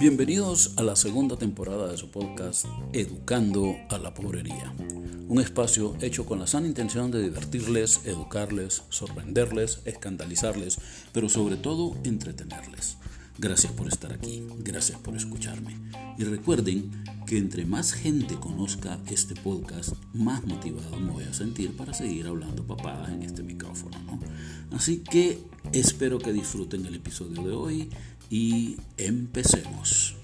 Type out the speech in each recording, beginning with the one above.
Bienvenidos a la segunda temporada de su podcast Educando a la Pobrería, un espacio hecho con la sana intención de divertirles, educarles, sorprenderles, escandalizarles, pero sobre todo entretenerles. Gracias por estar aquí, gracias por escucharme. Y recuerden que entre más gente conozca este podcast, más motivado me voy a sentir para seguir hablando papadas en este micrófono. Así que espero que disfruten el episodio de hoy y empecemos.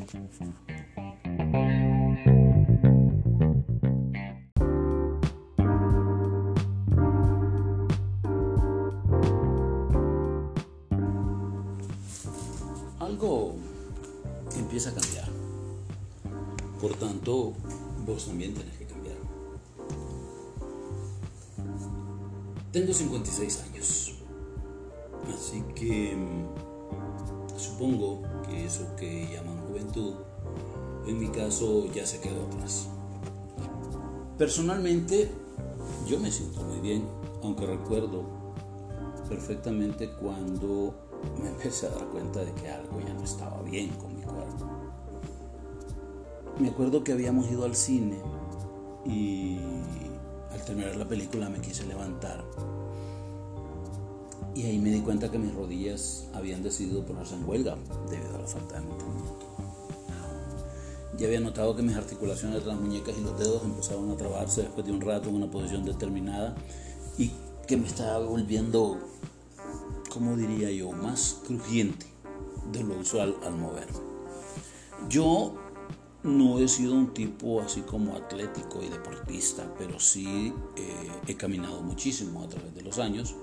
También tenés que cambiar. Tengo 56 años. Así que Supongo que eso que llaman juventud, en mi caso ya se quedó atrás. Personalmente, yo me siento muy bien, aunque recuerdo perfectamente cuando me empecé a dar cuenta de que algo ya no estaba bien con mi cuerpo. Me acuerdo que habíamos ido al cine y al terminar la película me quise levantar y ahí me di cuenta que mis rodillas habían decidido ponerse en huelga debido a la falta de movimiento. Ya había notado que mis articulaciones de las muñecas y los dedos empezaban a trabarse después de un rato en una posición determinada y que me estaba volviendo, como diría yo, más crujiente de lo usual al moverme. Yo no he sido un tipo así como atlético y deportista, pero sí eh, he caminado muchísimo a través de los años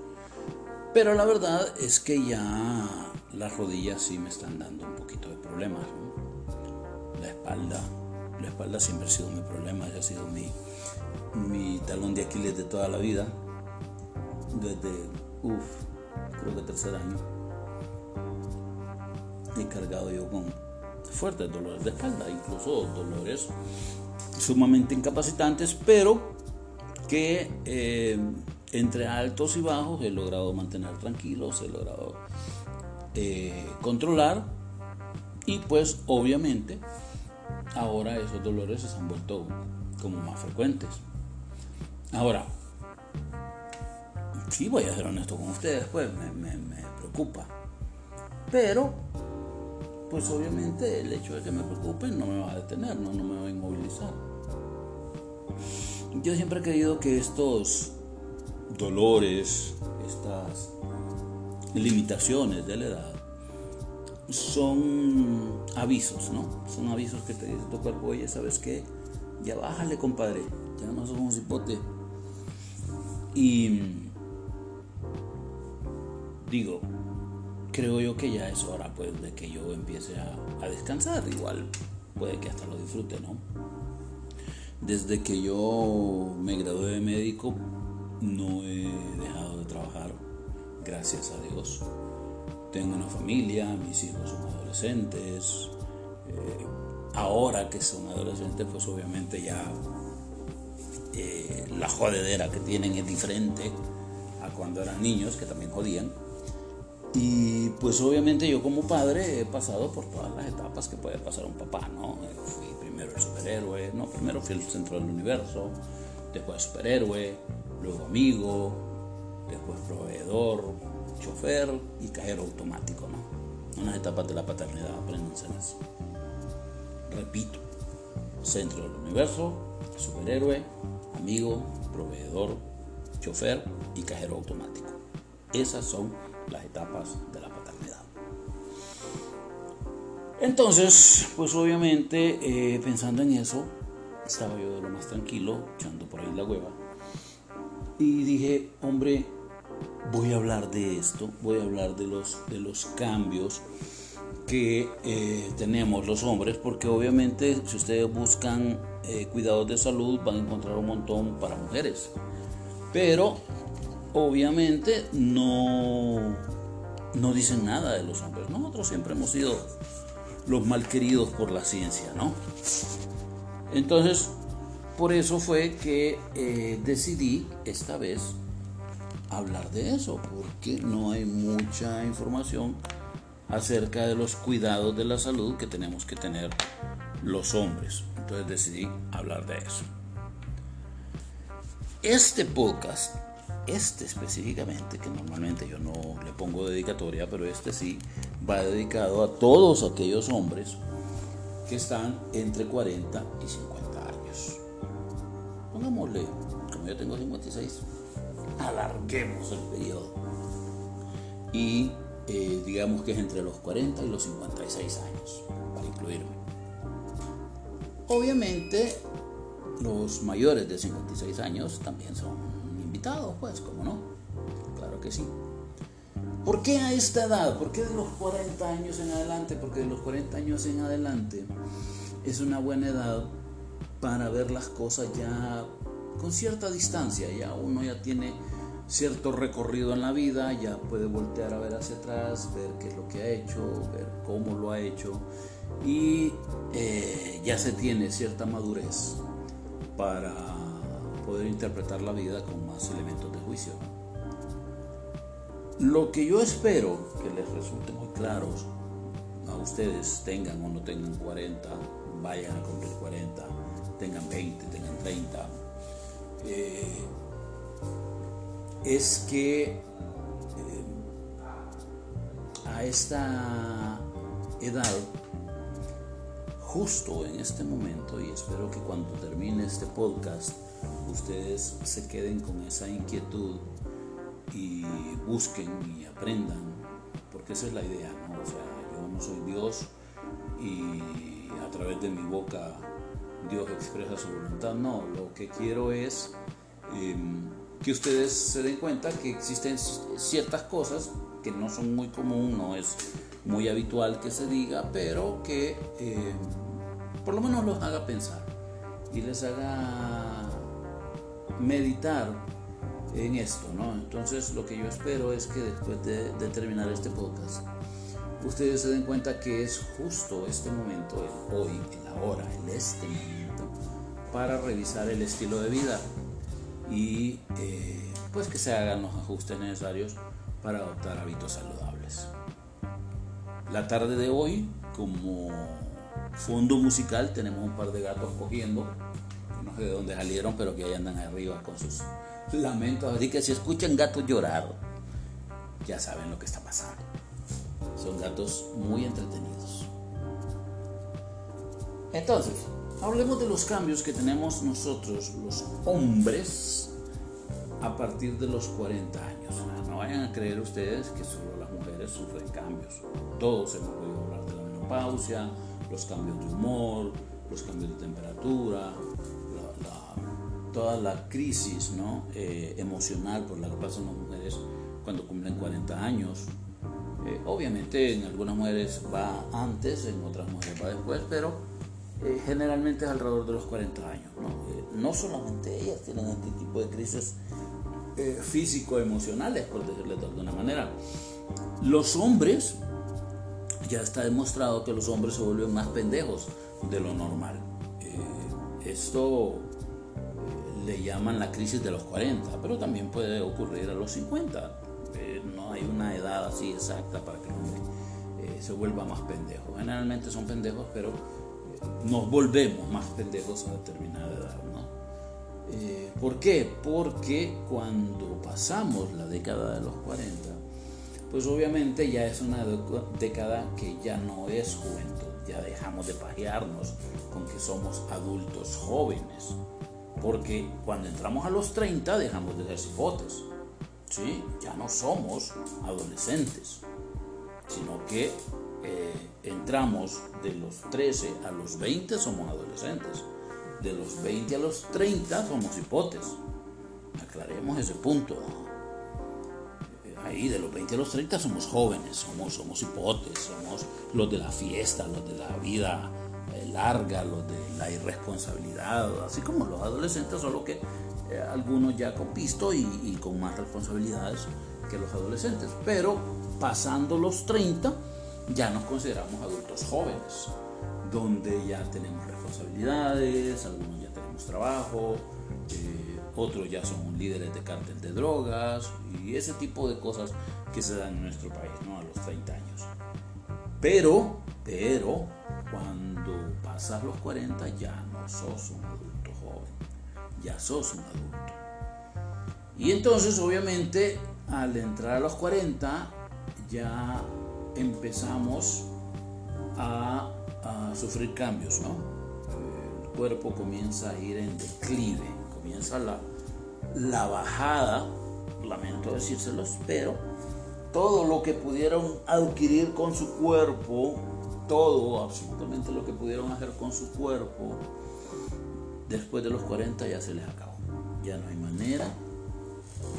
pero la verdad es que ya las rodillas sí me están dando un poquito de problemas. La espalda, la espalda siempre ha sido mi problema, ya ha sido mi, mi talón de Aquiles de toda la vida. Desde, uff, creo que tercer año. He cargado yo con fuertes dolores de espalda, incluso dolores sumamente incapacitantes, pero que eh, entre altos y bajos he logrado mantener tranquilos, he logrado eh, controlar y pues obviamente ahora esos dolores se han vuelto como más frecuentes. Ahora, sí voy a ser honesto con ustedes, pues me, preocupa. Pero, pues obviamente el hecho de que me preocupe no me va a detener, no, no me va a inmovilizar. Yo siempre he creído que estos dolores, estas limitaciones de la edad, son avisos, ¿no? Son avisos que te dice tu cuerpo, oye, ¿sabes qué? Ya bájale, compadre, ya no sos un cipote. Y digo, creo yo que ya es hora pues de que yo empiece a, a descansar, igual puede que hasta lo disfrute, ¿no? Desde que yo me gradué de médico, no he dejado de trabajar, gracias a Dios. Tengo una familia, mis hijos son adolescentes. Eh, ahora que son adolescentes, pues obviamente ya eh, la jodedera que tienen es diferente a cuando eran niños, que también jodían. Y pues obviamente yo como padre he pasado por todas las etapas que puede pasar un papá, ¿no? Fui primero el superhéroe, no, primero fui el centro del universo, después superhéroe, luego amigo, después proveedor, chofer y cajero automático, ¿no? Unas etapas de la paternidad, eso. Repito, centro del universo, superhéroe, amigo, proveedor, chofer y cajero automático. Esas son las etapas de la paternidad. Entonces, pues obviamente eh, pensando en eso, estaba yo de lo más tranquilo, echando por ahí la hueva y dije, hombre, voy a hablar de esto, voy a hablar de los, de los cambios que eh, tenemos los hombres, porque obviamente si ustedes buscan eh, cuidados de salud van a encontrar un montón para mujeres, pero obviamente no, no dicen nada de los hombres. Nosotros siempre hemos sido los mal queridos por la ciencia, ¿no? Entonces, por eso fue que eh, decidí esta vez hablar de eso, porque no hay mucha información acerca de los cuidados de la salud que tenemos que tener los hombres. Entonces decidí hablar de eso. Este podcast, este específicamente, que normalmente yo no le pongo dedicatoria, pero este sí, va dedicado a todos aquellos hombres que están entre 40 y 50 años. Pongámosle, como yo tengo 56, alarguemos el periodo. Y eh, digamos que es entre los 40 y los 56 años, para incluirme. Obviamente, los mayores de 56 años también son invitados, pues, como no? Claro que sí. ¿Por qué a esta edad? ¿Por qué de los 40 años en adelante? Porque de los 40 años en adelante es una buena edad para ver las cosas ya con cierta distancia. Ya uno ya tiene cierto recorrido en la vida, ya puede voltear a ver hacia atrás, ver qué es lo que ha hecho, ver cómo lo ha hecho y eh, ya se tiene cierta madurez para poder interpretar la vida con más elementos de juicio. Lo que yo espero que les resulte muy claro a ustedes, tengan o no tengan 40, vayan a cumplir 40, tengan 20, tengan 30, eh, es que eh, a esta edad, justo en este momento, y espero que cuando termine este podcast, ustedes se queden con esa inquietud y busquen y aprendan, porque esa es la idea, ¿no? O sea, yo no soy Dios y a través de mi boca Dios expresa su voluntad, no, lo que quiero es em, que ustedes se den cuenta que existen ciertas cosas que no son muy común, no es muy habitual que se diga, pero que em, por lo menos los haga pensar y les haga meditar en esto, ¿no? Entonces lo que yo espero es que después de, terminar este podcast, ustedes se den cuenta que es justo este momento, el hoy, el ahora, el este momento, para revisar el estilo de vida y eh, pues que se hagan los ajustes necesarios para adoptar hábitos saludables. La tarde de hoy, como fondo musical, tenemos un par de gatos cogiendo, de dónde salieron, pero que ahí andan arriba con sus lamentos. Así que si escuchan gatos llorar, ya saben lo que está pasando. Son gatos muy entretenidos. Entonces, hablemos de los cambios que tenemos nosotros, los hombres, a partir de los 40 años. No vayan a creer ustedes que solo las mujeres sufren cambios. Todos hemos podido hablar de la menopausia, los cambios de humor, los cambios de temperatura, toda la crisis ¿no? Eh, emocional por la que pasan las mujeres cuando cumplen 40 años. Eh, obviamente en algunas mujeres va antes, en otras mujeres va después, pero eh, generalmente es alrededor de los 40 años. ¿no? no solamente ellas tienen este tipo de crisis físico-emocionales, por decirlo de alguna manera. Los hombres, ya está demostrado que los hombres se vuelven más pendejos de lo normal. esto le llaman la crisis de los 40, pero también puede ocurrir a los 50. Eh, no hay una edad así exacta para que el hombre eh, se vuelva más pendejo. Generalmente son pendejos, pero eh, nos volvemos más pendejos a determinada edad. ¿no? ¿Por qué? Porque cuando pasamos la década de los 40, pues obviamente ya es una década que ya no es juventud, ya dejamos de pajearnos con que somos adultos jóvenes porque cuando entramos a los 30 dejamos de ser cipotes. ¿sí? Ya no somos adolescentes, sino que eh, entramos de los 13 a los 20 somos adolescentes. De los 20 a los 30 somos hipotes. Aclaremos ese punto. Eh, ahí de los 20 a los 30 somos jóvenes, somos, somos hipotes, somos los de la fiesta, los de la vida larga, lo de la irresponsabilidad, así como los adolescentes, solo que eh, algunos ya con pisto y, con más responsabilidades que los adolescentes. Pero pasando los 30 ya nos consideramos adultos jóvenes, donde ya tenemos responsabilidades, algunos ya tenemos trabajo, eh, otros ya son líderes de cártel de drogas y ese tipo de cosas que se dan en nuestro país, ¿no? A los 30 años. Pero, pero, cuando pasas los 40 ya no sos un adulto joven, ya sos un adulto. Y entonces, obviamente, al entrar a los 40, ya empezamos a, sufrir cambios, ¿no? El cuerpo comienza a ir en declive, comienza la, la bajada, lamento decírselos, pero todo lo que pudieron adquirir con su cuerpo, todo, absolutamente lo que pudieron hacer con su cuerpo, después de los 40 ya se les acabó. Ya no hay manera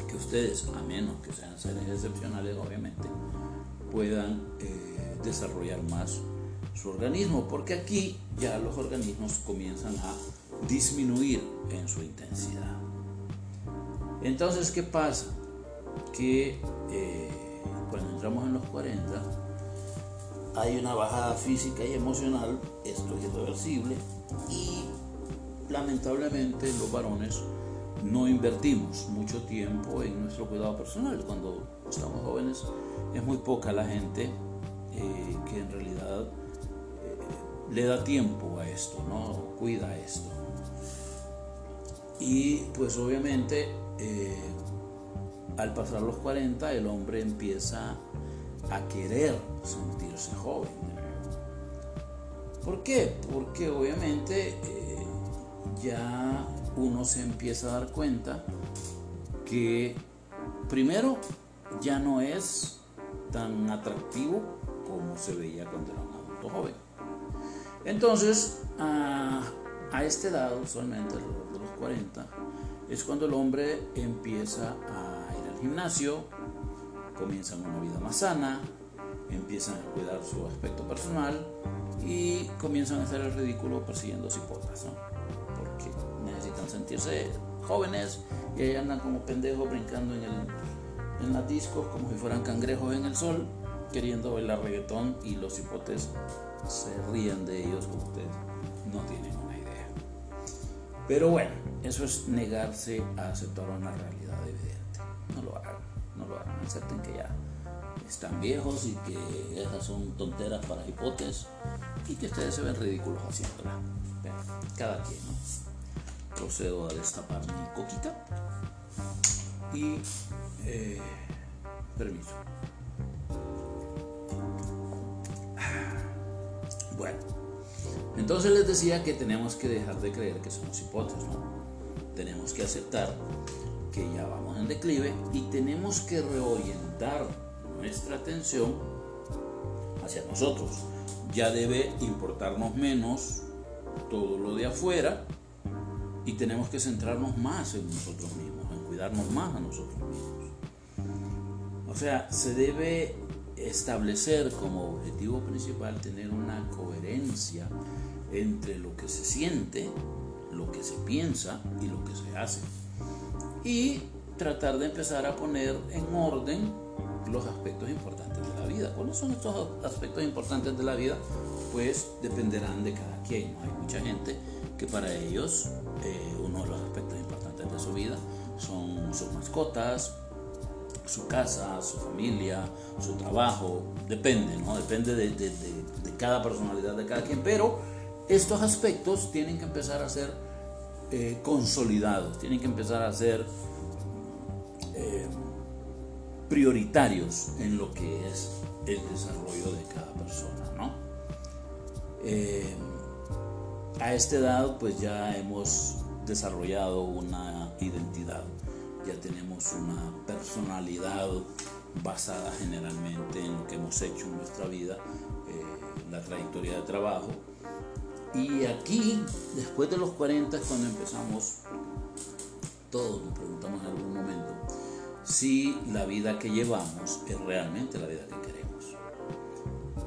que ustedes, a menos que sean seres excepcionales, obviamente, puedan eh, desarrollar más su organismo, porque aquí ya los organismos comienzan a disminuir en su intensidad. Entonces, ¿qué pasa? Que eh, cuando entramos en los 40, hay una bajada física y emocional, esto es irreversible, y lamentablemente los varones no invertimos mucho tiempo en nuestro cuidado personal. Cuando estamos jóvenes es muy poca la gente eh, que en realidad eh, le da tiempo a esto, ¿no? cuida esto. Y pues obviamente eh, al pasar los 40 el hombre empieza a querer sentirse joven. ¿Por qué? Porque obviamente ya uno se empieza a dar cuenta que primero ya no es tan atractivo como se veía cuando era un adulto joven. Entonces, a, esta edad, usualmente alrededor de los 40, es cuando el hombre empieza a ir al gimnasio, comienzan una vida más sana, empiezan a cuidar su aspecto personal y comienzan a hacer el ridículo persiguiendo cipotas, ¿no? necesitan sentirse jóvenes y ahí andan como pendejos brincando en, el, en las discos como si fueran cangrejos en el sol, queriendo bailar reggaetón y los hipotes se ríen de ellos como ustedes no tienen una idea. Pero bueno, eso es negarse a aceptar una realidad acepten que ya están viejos y que esas son tonteras para hipotes y que ustedes se ven ridículos haciéndola. cada quien, ¿no? procedo a destapar mi coquita y eh, permiso. Bueno, entonces les decía que tenemos que dejar de creer que somos hipótesis, ¿no? Tenemos que aceptar que ya vamos en declive y tenemos que reorientar nuestra atención hacia nosotros. Ya debe importarnos menos todo lo de afuera y tenemos que centrarnos más en nosotros mismos, en cuidarnos más a nosotros mismos. O sea, se debe establecer como objetivo principal tener una coherencia entre lo que se siente, lo que se piensa y lo que se hace. Y tratar de empezar a poner en orden los aspectos importantes de la vida. ¿Cuáles son estos aspectos importantes de la vida? Pues dependerán de cada quien. Hay mucha gente que para ellos eh, uno de los aspectos importantes de su vida son sus mascotas, su casa, su familia, su trabajo, depende, ¿no? Depende de, cada personalidad de cada quien, pero estos aspectos tienen que empezar a ser eh, consolidados, tienen que empezar a ser eh, prioritarios en lo que es el desarrollo de cada persona, ¿no? a esta edad pues ya hemos desarrollado una identidad, ya tenemos una personalidad basada generalmente en lo que hemos hecho en nuestra vida, eh, la trayectoria de trabajo. Y aquí, después de los 40 es cuando empezamos, todos nos preguntamos en algún momento, si la vida que llevamos es realmente la vida que queremos.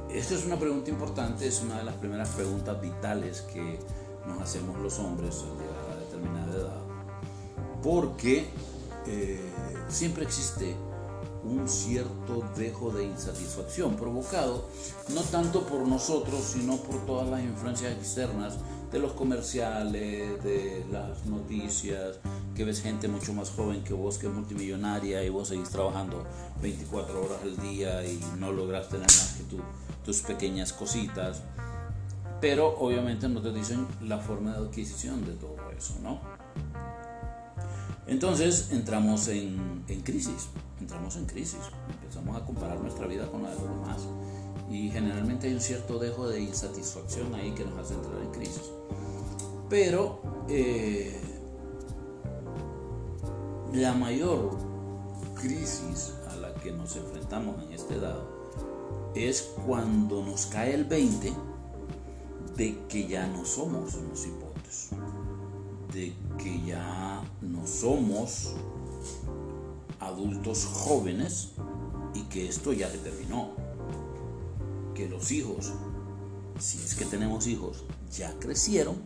Esta es una pregunta importante, es una de las primeras preguntas vitales que nos hacemos los hombres al llegar a determinada edad, porque eh, siempre existe un cierto dejo de insatisfacción provocado no tanto por nosotros, sino por todas las influencias externas de los comerciales, de las noticias, que ves gente mucho más joven que vos, que es multimillonaria y vos seguís trabajando 24 horas al día y no logras tener más que tus pequeñas cositas. Pero obviamente no te dicen la forma de adquisición de todo eso, ¿no? Entonces entramos en, en crisis, entramos en crisis, empezamos a comparar nuestra vida con la de los demás y generalmente hay un cierto dejo de insatisfacción ahí que nos hace entrar en crisis. Pero eh, la mayor crisis a la que nos enfrentamos en esta edad es cuando nos cae el 20 de que ya no somos unos hipotes, de que ya no somos adultos jóvenes y que esto ya se terminó que los hijos, si es que tenemos hijos, ya crecieron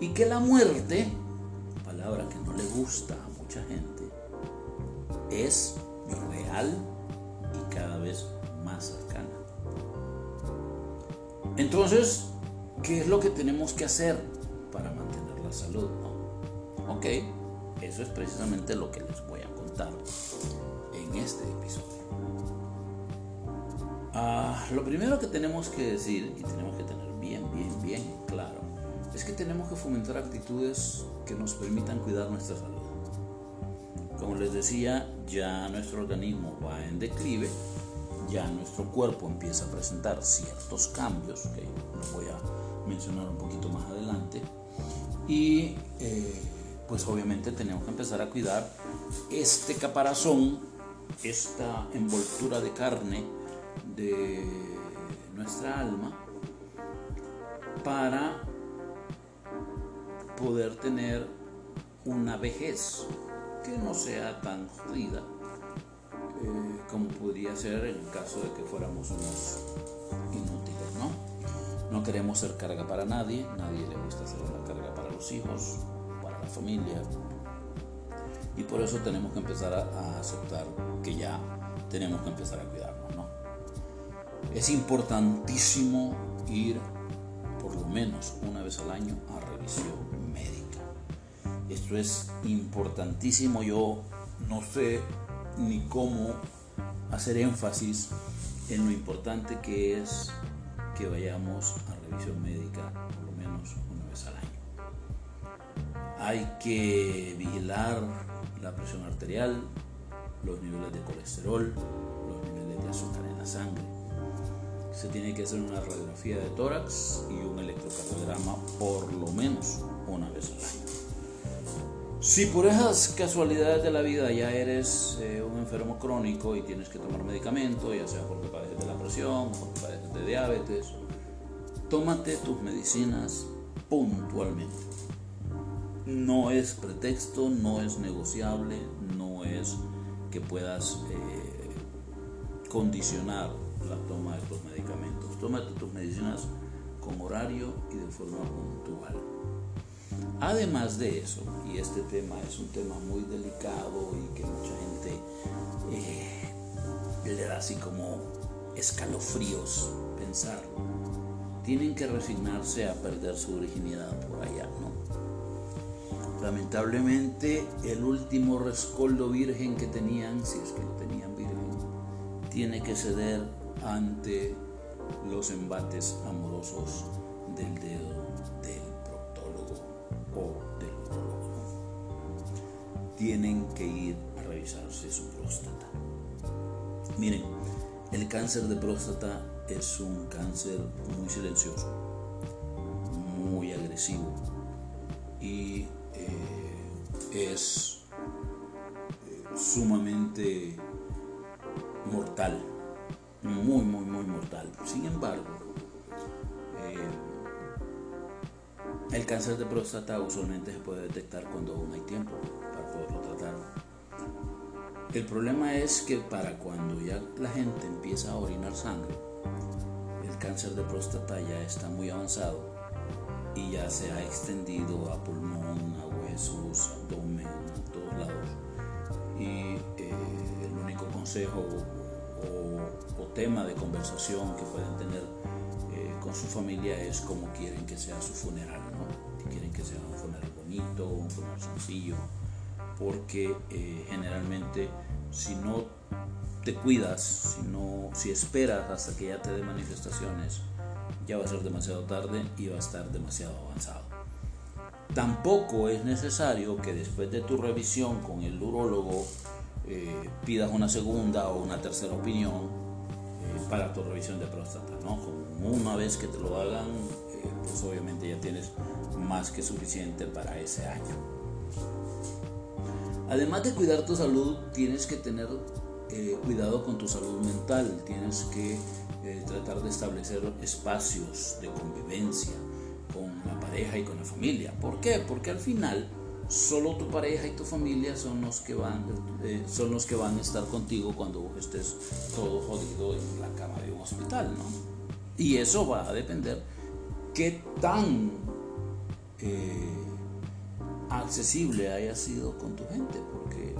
y que la muerte, palabra que no le gusta a mucha gente, es real y cada vez más cercana. Entonces, ¿qué es lo que tenemos que hacer para mantener la salud? Ok, eso es precisamente lo que les voy a contar en este episodio. Ah, lo primero que tenemos que decir y tenemos que tener bien, bien, bien claro es que tenemos que fomentar actitudes que nos permitan cuidar nuestra salud. Como les decía, ya nuestro organismo va en declive, ya nuestro cuerpo empieza a presentar ciertos cambios, que los voy a mencionar un poquito más adelante, y eh, pues obviamente tenemos que empezar a cuidar este caparazón, esta envoltura de carne, de nuestra alma para poder tener una vejez que no sea tan jodida eh, como podría ser en caso de que fuéramos unos inútiles, ¿no? No queremos ser carga para nadie, nadie le gusta ser una carga para los hijos, para la familia, y por eso tenemos que empezar a aceptar que ya tenemos que empezar a cuidarnos, ¿no? Es importantísimo ir por lo menos una vez al año a revisión médica. Esto es importantísimo. Yo no sé ni cómo hacer énfasis en lo importante que es que vayamos a revisión médica por lo menos una vez al año. Hay que vigilar la presión arterial, los niveles de colesterol, los niveles de azúcar en la sangre, se tiene que hacer una radiografía de tórax y un electrocardiograma por lo menos una vez al año. Si por esas casualidades de la vida ya eres eh, un enfermo crónico y tienes que tomar medicamento, ya sea porque padeces de la presión, porque padeces de diabetes, tómate tus medicinas puntualmente. No es pretexto, no es negociable, no es que puedas eh, condicionar la toma de tus medicamentos. Tómate tus medicinas con horario y de forma puntual. Además de eso, y este tema es un tema muy delicado y que mucha gente eh, le da así como escalofríos pensarlo, tienen que resignarse a perder su virginidad por allá, ¿no? Lamentablemente, el último rescoldo virgen que tenían, si es que lo tenían virgen, tiene que ceder ante los embates amorosos del dedo del proctólogo o del urologo. Tienen que ir a revisarse su próstata. Miren, el cáncer de próstata es un cáncer muy silencioso, muy agresivo y eh, es eh, sumamente mortal muy, muy, muy mortal. Sin embargo, eh, el cáncer de próstata usualmente se puede detectar cuando aún hay tiempo para poderlo tratar. El problema es que para cuando ya la gente empieza a orinar sangre, el cáncer de próstata ya está muy avanzado y ya se ha extendido a pulmón, a huesos, abdomen, a todos lados. Y eh, el único consejo tema de conversación que pueden tener eh, con su familia es como quieren que sea su funeral, ¿no? Quieren que sea un funeral bonito, un funeral sencillo, porque eh, generalmente si no te cuidas, si, no, si esperas hasta que ya te dé manifestaciones, ya va a ser demasiado tarde y va a estar demasiado avanzado. Tampoco es necesario que después de tu revisión con el urólogo eh, pidas una segunda o una tercera opinión para tu revisión de próstata. ¿no? una vez que te lo hagan, eh, pues obviamente ya tienes más que suficiente para ese año. Además de cuidar tu salud, tienes que tener cuidado con tu salud mental, tienes que tratar de establecer espacios de convivencia con la pareja y con la familia. ¿Por qué? Porque al final solo tu pareja y tu familia son los que van, eh, son los que van a estar contigo cuando estés todo jodido en la cama de un hospital, ¿no? Y eso va a depender qué tan eh, accesible haya sido con tu gente, porque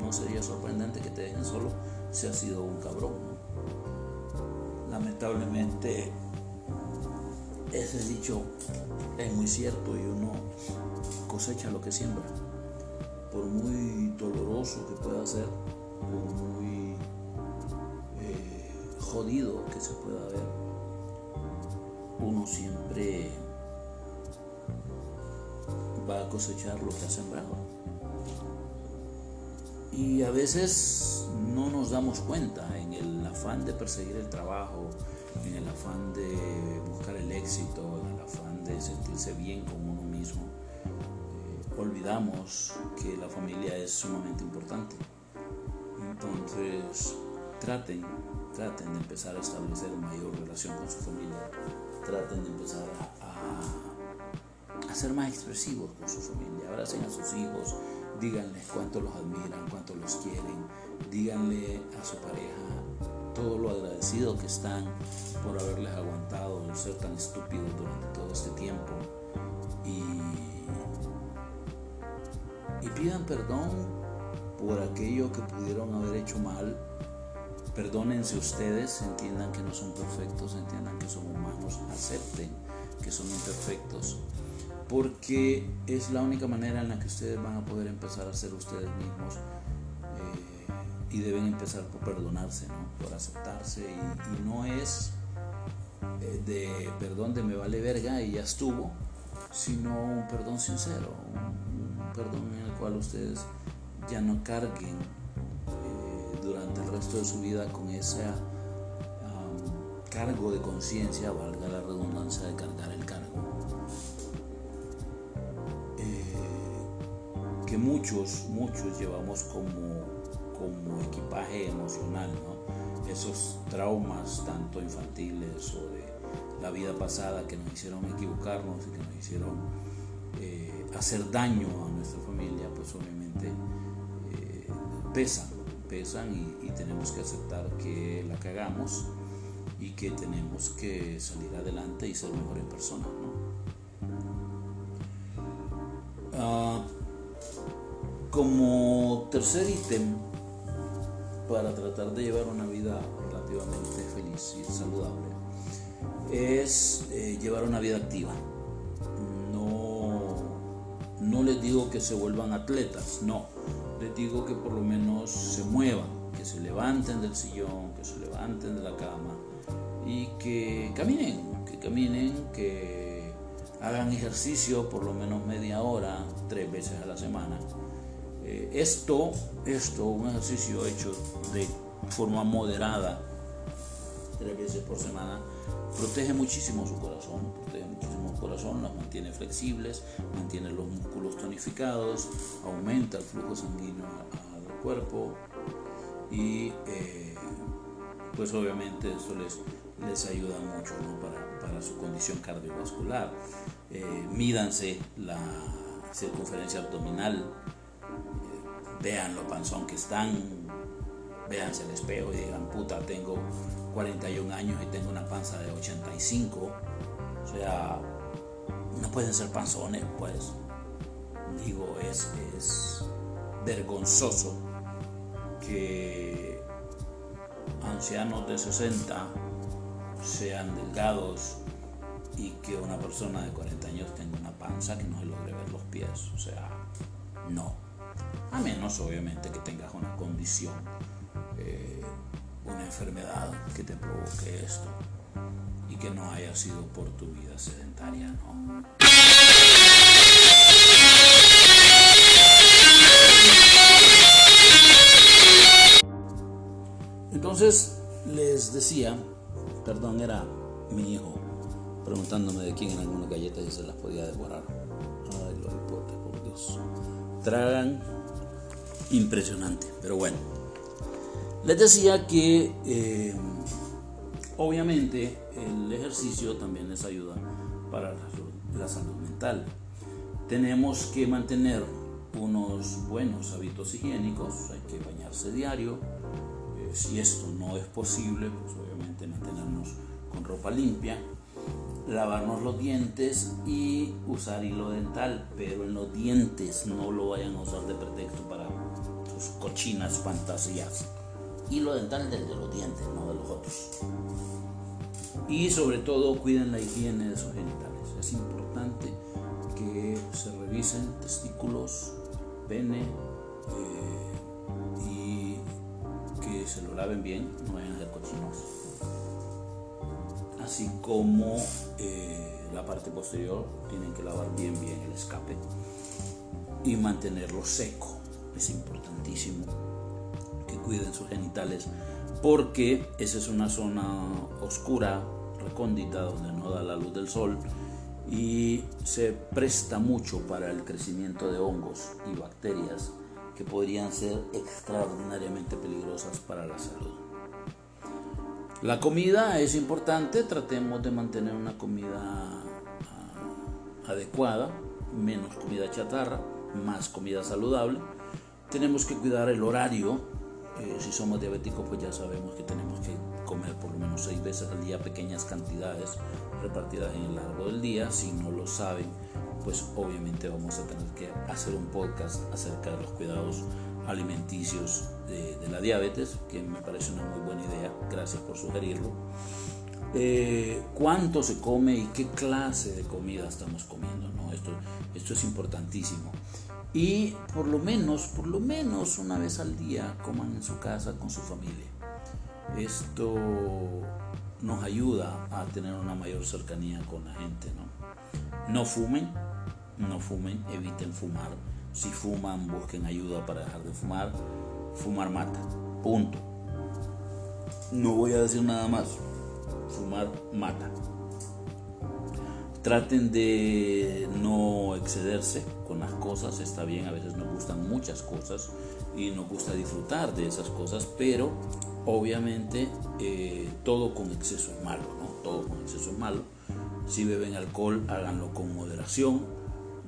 no sería sorprendente que te dejen solo si has sido un cabrón. Lamentablemente ese dicho es muy cierto y uno cosecha lo que siembra. Por muy doloroso que pueda ser, por muy eh, jodido que se pueda ver, uno siempre va a cosechar lo que ha sembrado. Y a veces no nos damos cuenta en el afán de perseguir el trabajo, en el afán de buscar el éxito, en el afán de sentirse bien con uno mismo, olvidamos que la familia es sumamente importante. Entonces, traten, traten de empezar a establecer mayor relación con su familia, traten de empezar a, a ser más expresivos con su familia, abracen a sus hijos, díganles cuánto los admiran, cuánto los quieren, díganle a su pareja todo lo agradecido que están por haberles aguantado ser tan estúpidos durante todo este tiempo. Y, y pidan perdón por aquello que pudieron haber hecho mal. Perdónense ustedes, entiendan que no son perfectos, entiendan que son humanos, acepten que son imperfectos, porque es la única manera en la que ustedes van a poder empezar a ser ustedes mismos y deben empezar por perdonarse, ¿no? por aceptarse y, no es eh, de perdón de me vale verga y ya estuvo, sino un perdón sincero, un, perdón en cual ustedes ya no carguen eh, durante el resto de su vida con ese cargo de conciencia, valga la redundancia de cargar el cargo. Eh, que muchos, muchos llevamos como como equipaje emocional, ¿no? Esos traumas, tanto infantiles o de la vida pasada, que nos hicieron equivocarnos y que nos hicieron hacer daño a nuestra familia, pues obviamente eh, pesan, pesan y, tenemos que aceptar que la cagamos y que tenemos que salir adelante y ser mejores personas, ah, como tercer ítem, para tratar de llevar una vida relativamente feliz y saludable es eh, llevar una vida activa. Les digo que se vuelvan atletas, no. Les digo que por lo menos se muevan, que se levanten del sillón, que se levanten de la cama y que caminen, que caminen, que hagan ejercicio por lo menos media hora, tres veces a la semana eh, esto, esto, un ejercicio hecho de forma moderada, tres veces por semana, protege muchísimo su corazón, protege muchísimo el corazón, los mantiene flexibles, mantiene los músculos tonificados, aumenta el flujo sanguíneo al cuerpo y eh, pues obviamente eso les, les ayuda mucho para, su condición cardiovascular. Eh, mídanse la circunferencia abdominal, vean lo panzón que están, véanse el espejo y digan, puta, tengo 41 años y tengo una panza de 85. O sea, no pueden ser panzones, pues. Digo, es, es vergonzoso que ancianos de 60, sean delgados y que una persona de 40 años tenga una panza que no se logre ver los pies. O sea, no. A menos obviamente que tengas una condición, eh, una enfermedad que te provoque esto y que no haya sido por tu vida sedentaria, ¿no? Entonces les decía, perdón, era mi hijo preguntándome de quién eran algunas galletas y se las podía devorar. Ay, los hipotes, por Dios. Tragan impresionante, pero bueno. Les decía que eh, obviamente el ejercicio también les ayuda para la salud mental. Tenemos que mantener unos buenos hábitos higiénicos, hay que bañarse diario. Eh, si esto no es posible, pues obviamente mantenernos con ropa limpia, lavarnos los dientes y usar hilo dental, pero en los dientes no lo vayan a usar de pretexto para sus cochinas fantasías. Hilo dental desde los dientes, no de los otros. Y sobre todo cuiden la higiene de sus genitales. Es importante que se revisen testículos, pene eh, y que se lo laven bien, no vayan a ser cochinos así como eh, la parte posterior tienen que lavar bien bien el escape y mantenerlo seco es importantísimo cuiden sus genitales porque esa es una zona oscura recóndita donde no da la luz del sol y se presta mucho para el crecimiento de hongos y bacterias que podrían ser extraordinariamente peligrosas para la salud. La comida es importante, tratemos de mantener una comida ah, adecuada, menos comida chatarra, más comida saludable. Tenemos que cuidar el horario. Eh, si somos diabéticos, pues ya sabemos que tenemos que comer por lo menos seis veces al día pequeñas cantidades repartidas en el largo del día. Si no lo saben, pues obviamente vamos a tener que hacer un podcast acerca de los cuidados alimenticios de, la diabetes, que me parece una muy buena idea, gracias por sugerirlo. Eh, cuánto se come y qué clase de comida estamos comiendo, ¿no? Esto, esto es importantísimo. Y por lo menos, por lo menos una vez al día coman en su casa con su familia. Esto nos ayuda a tener una mayor cercanía con la gente, ¿no? No fumen, no fumen, eviten fumar si fuman, busquen ayuda para dejar de fumar. Fumar mata. Punto. No voy a decir nada más. Fumar mata. Traten de no excederse con las cosas. Está bien, a veces nos gustan muchas cosas y nos gusta disfrutar de esas cosas, pero obviamente eh, todo con exceso es malo, ¿no? Todo con exceso es malo. Si beben alcohol, háganlo con moderación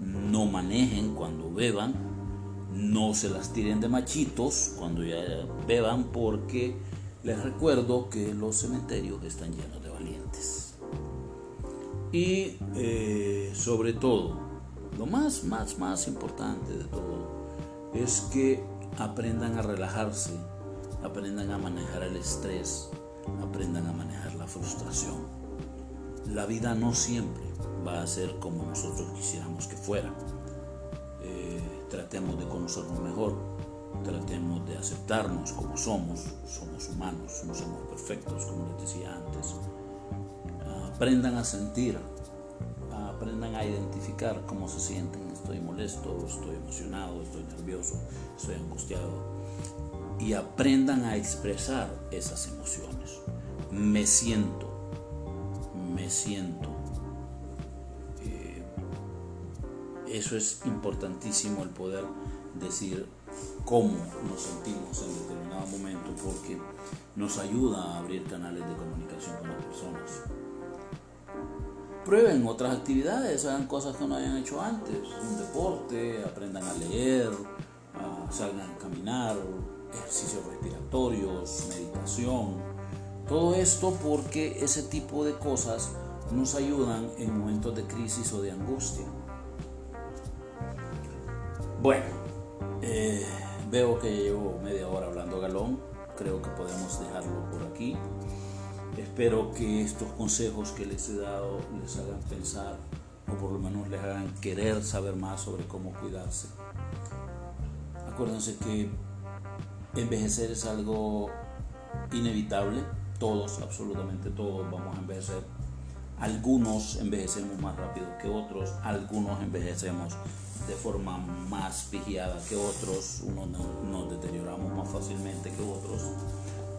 no manejen cuando beban, no se las tiren de machitos cuando ya beban porque les recuerdo que los cementerios están llenos de valientes. Y eh, sobre todo, lo más, más, más importante de todo es que aprendan a relajarse, aprendan a manejar el estrés, aprendan a manejar la frustración la vida no siempre va a ser como nosotros quisiéramos que fuera. Eh, tratemos de conocernos mejor, tratemos de aceptarnos como somos, somos humanos, no somos perfectos, como les decía antes. aprendan a sentir, aprendan a identificar cómo se sienten, estoy molesto, estoy emocionado, estoy nervioso, estoy angustiado. Y aprendan a expresar esas emociones. Me siento, me siento. Eh, eso es importantísimo el poder decir cómo nos sentimos en determinado momento porque nos ayuda a abrir canales de comunicación con las personas. Prueben otras actividades, hagan cosas que no hayan hecho antes, un deporte, aprendan a leer, salgan a caminar, ejercicios respiratorios, meditación, todo esto porque ese tipo de cosas nos ayudan en momentos de crisis o de angustia. Bueno, eh, veo que llevo media hora hablando galón. Creo que podemos dejarlo por aquí. Espero que estos consejos que les he dado les hagan pensar o por lo menos les hagan querer saber más sobre cómo cuidarse. Acuérdense que envejecer es algo inevitable, todos, absolutamente todos vamos a envejecer. Algunos envejecemos más rápido que otros, algunos envejecemos de forma más vigiada que otros, unos nos deterioramos más fácilmente que otros,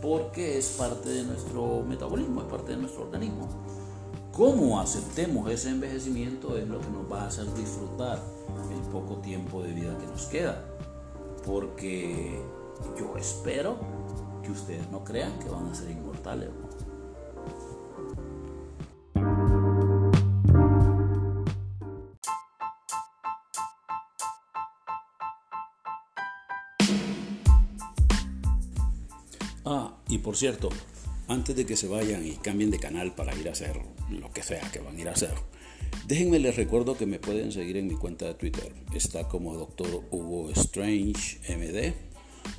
porque es parte de nuestro metabolismo, es parte de nuestro organismo. Cómo aceptemos ese envejecimiento es lo que nos va a hacer disfrutar el poco tiempo de vida que nos queda, porque yo espero que ustedes no crean que van a ser inmortales. Por cierto, antes de que se vayan y cambien de canal para ir a hacer lo que sea que van a ir a hacer, déjenme les recuerdo que me pueden seguir en mi cuenta de Twitter. Está como Dr. Hugo Strange MD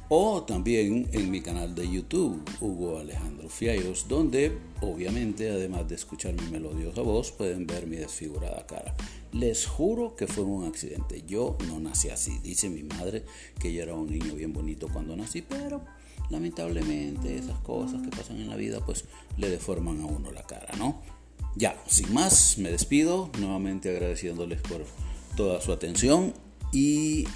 o también en mi canal de YouTube, Hugo Alejandro Fiallos, donde obviamente además de escuchar mi melodiosa voz pueden ver mi desfigurada cara. Les juro que fue un accidente. Yo no nací así. Dice mi madre que yo era un niño bien bonito cuando nací, pero lamentablemente esas cosas que pasan en la vida pues le deforman a uno la cara, ¿no? Ya, sin más, me despido, nuevamente agradeciéndoles por toda su atención y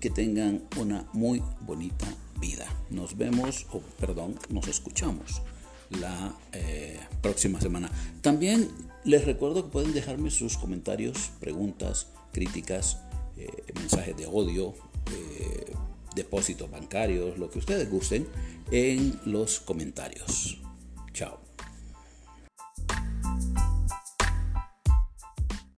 que tengan una muy bonita vida. Nos vemos, o perdón, nos escuchamos la eh, próxima semana. También les recuerdo que pueden dejarme sus comentarios, preguntas, críticas, eh, mensajes de odio, eh, depósitos bancarios, lo que ustedes gusten en los comentarios. Chao.